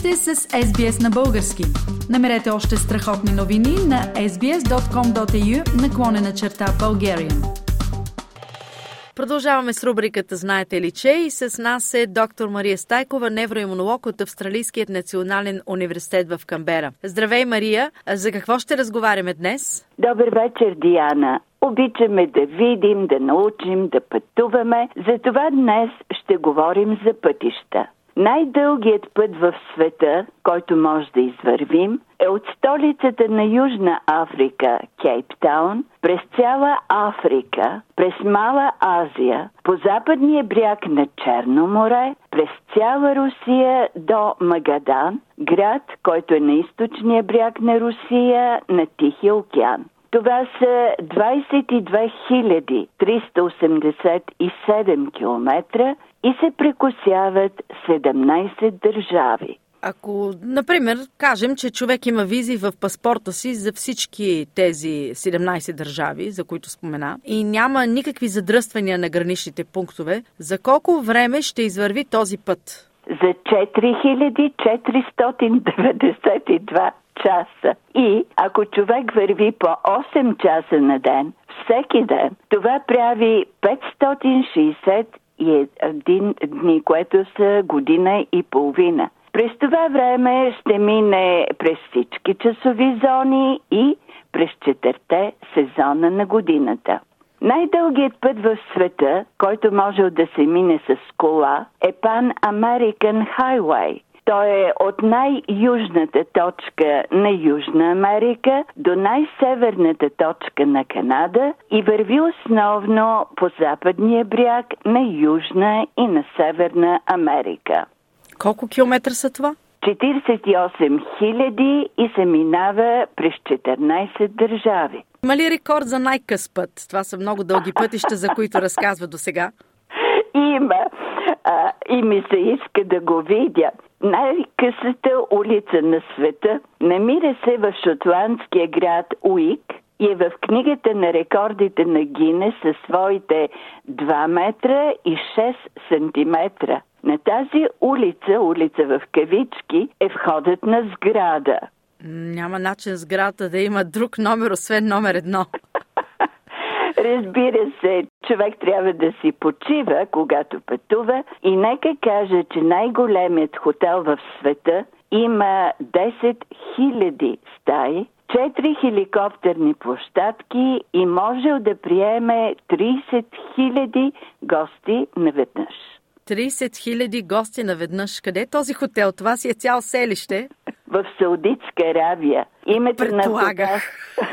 сте с SBS на български. Намерете още страхотни новини на sbs.com.au наклонена черта Bulgarian. Продължаваме с рубриката Знаете ли че? И с нас е доктор Мария Стайкова, невроимунолог от Австралийският национален университет в Камбера. Здравей, Мария! За какво ще разговаряме днес? Добър вечер, Диана. Обичаме да видим, да научим, да пътуваме. Затова днес ще говорим за пътища. Най-дългият път в света, който може да извървим, е от столицата на Южна Африка, Кейптаун, през цяла Африка, през Мала Азия, по западния бряг на Черно море, през цяла Русия до Магадан, град, който е на източния бряг на Русия, на Тихия океан. Това са 22 387 км и се прекусяват 17 държави. Ако, например, кажем, че човек има визи в паспорта си за всички тези 17 държави, за които спомена, и няма никакви задръствания на граничните пунктове, за колко време ще извърви този път? За 4492 часа. И ако човек върви по 8 часа на ден, всеки ден, това прави 561 дни, което са година и половина. През това време ще мине през всички часови зони и през четирте сезона на годината. Най-дългият път в света, който може да се мине с кола, е Pan American Highway – той е от най-южната точка на Южна Америка до най-северната точка на Канада и върви основно по западния бряг на Южна и на Северна Америка. Колко километра са това? 48 хиляди и се минава през 14 държави. Има ли рекорд за най-къс път? Това са много дълги пътища, за които разказва до сега. Има. А, и ми се иска да го видя. Най-късата улица на света намира се в шотландския град Уик и е в книгата на рекордите на Гине със своите 2 метра и 6 сантиметра. На тази улица, улица в кавички, е входът на сграда. Няма начин сградата да има друг номер, освен номер едно. Разбира се, човек трябва да си почива, когато пътува и нека кажа, че най-големият хотел в света има 10 000 стаи, 4 хеликоптерни площадки и може да приеме 30 000 гости наведнъж. 30 хиляди гости наведнъж. Къде е този хотел? Това си е цял селище. В Саудитска Аравия. Името Предполагах. на хотел...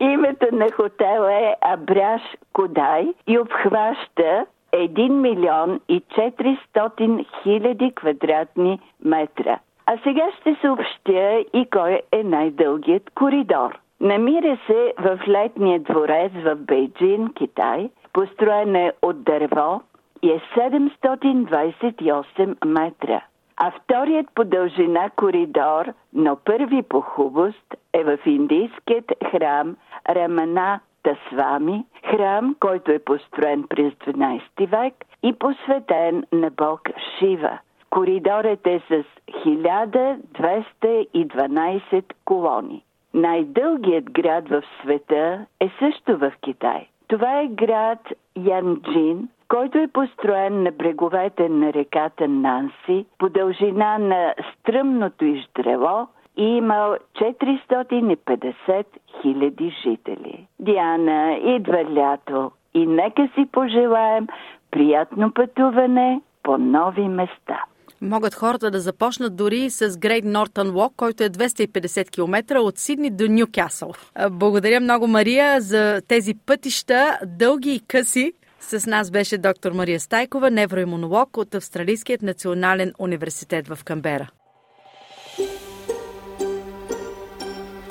Името на хотела е Абряш Кодай и обхваща 1 милион и 400 хиляди квадратни метра. А сега ще съобщя и кой е най-дългият коридор. Намира се в летния дворец в Бейджин, Китай. Построен е от дърво и е 728 метра а вторият по дължина коридор, но първи по хубост, е в индийският храм Рамана Тасвами, храм, който е построен през 12 век и посветен на бог Шива. Коридорът е с 1212 колони. Най-дългият град в света е също в Китай. Това е град Янджин, който е построен на бреговете на реката Нанси по дължина на стръмното издрево и имал 450 хиляди жители. Диана, идва лято и нека си пожелаем приятно пътуване по нови места. Могат хората да започнат дори с Грейт Нортън Лок, който е 250 км от Сидни до Нюкасъл. Благодаря много, Мария, за тези пътища, дълги и къси, с нас беше доктор Мария Стайкова, невроимунолог от Австралийският национален университет в Камбера.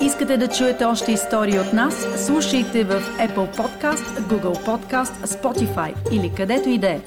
Искате да чуете още истории от нас? Слушайте в Apple Podcast, Google Podcast, Spotify или където и да е.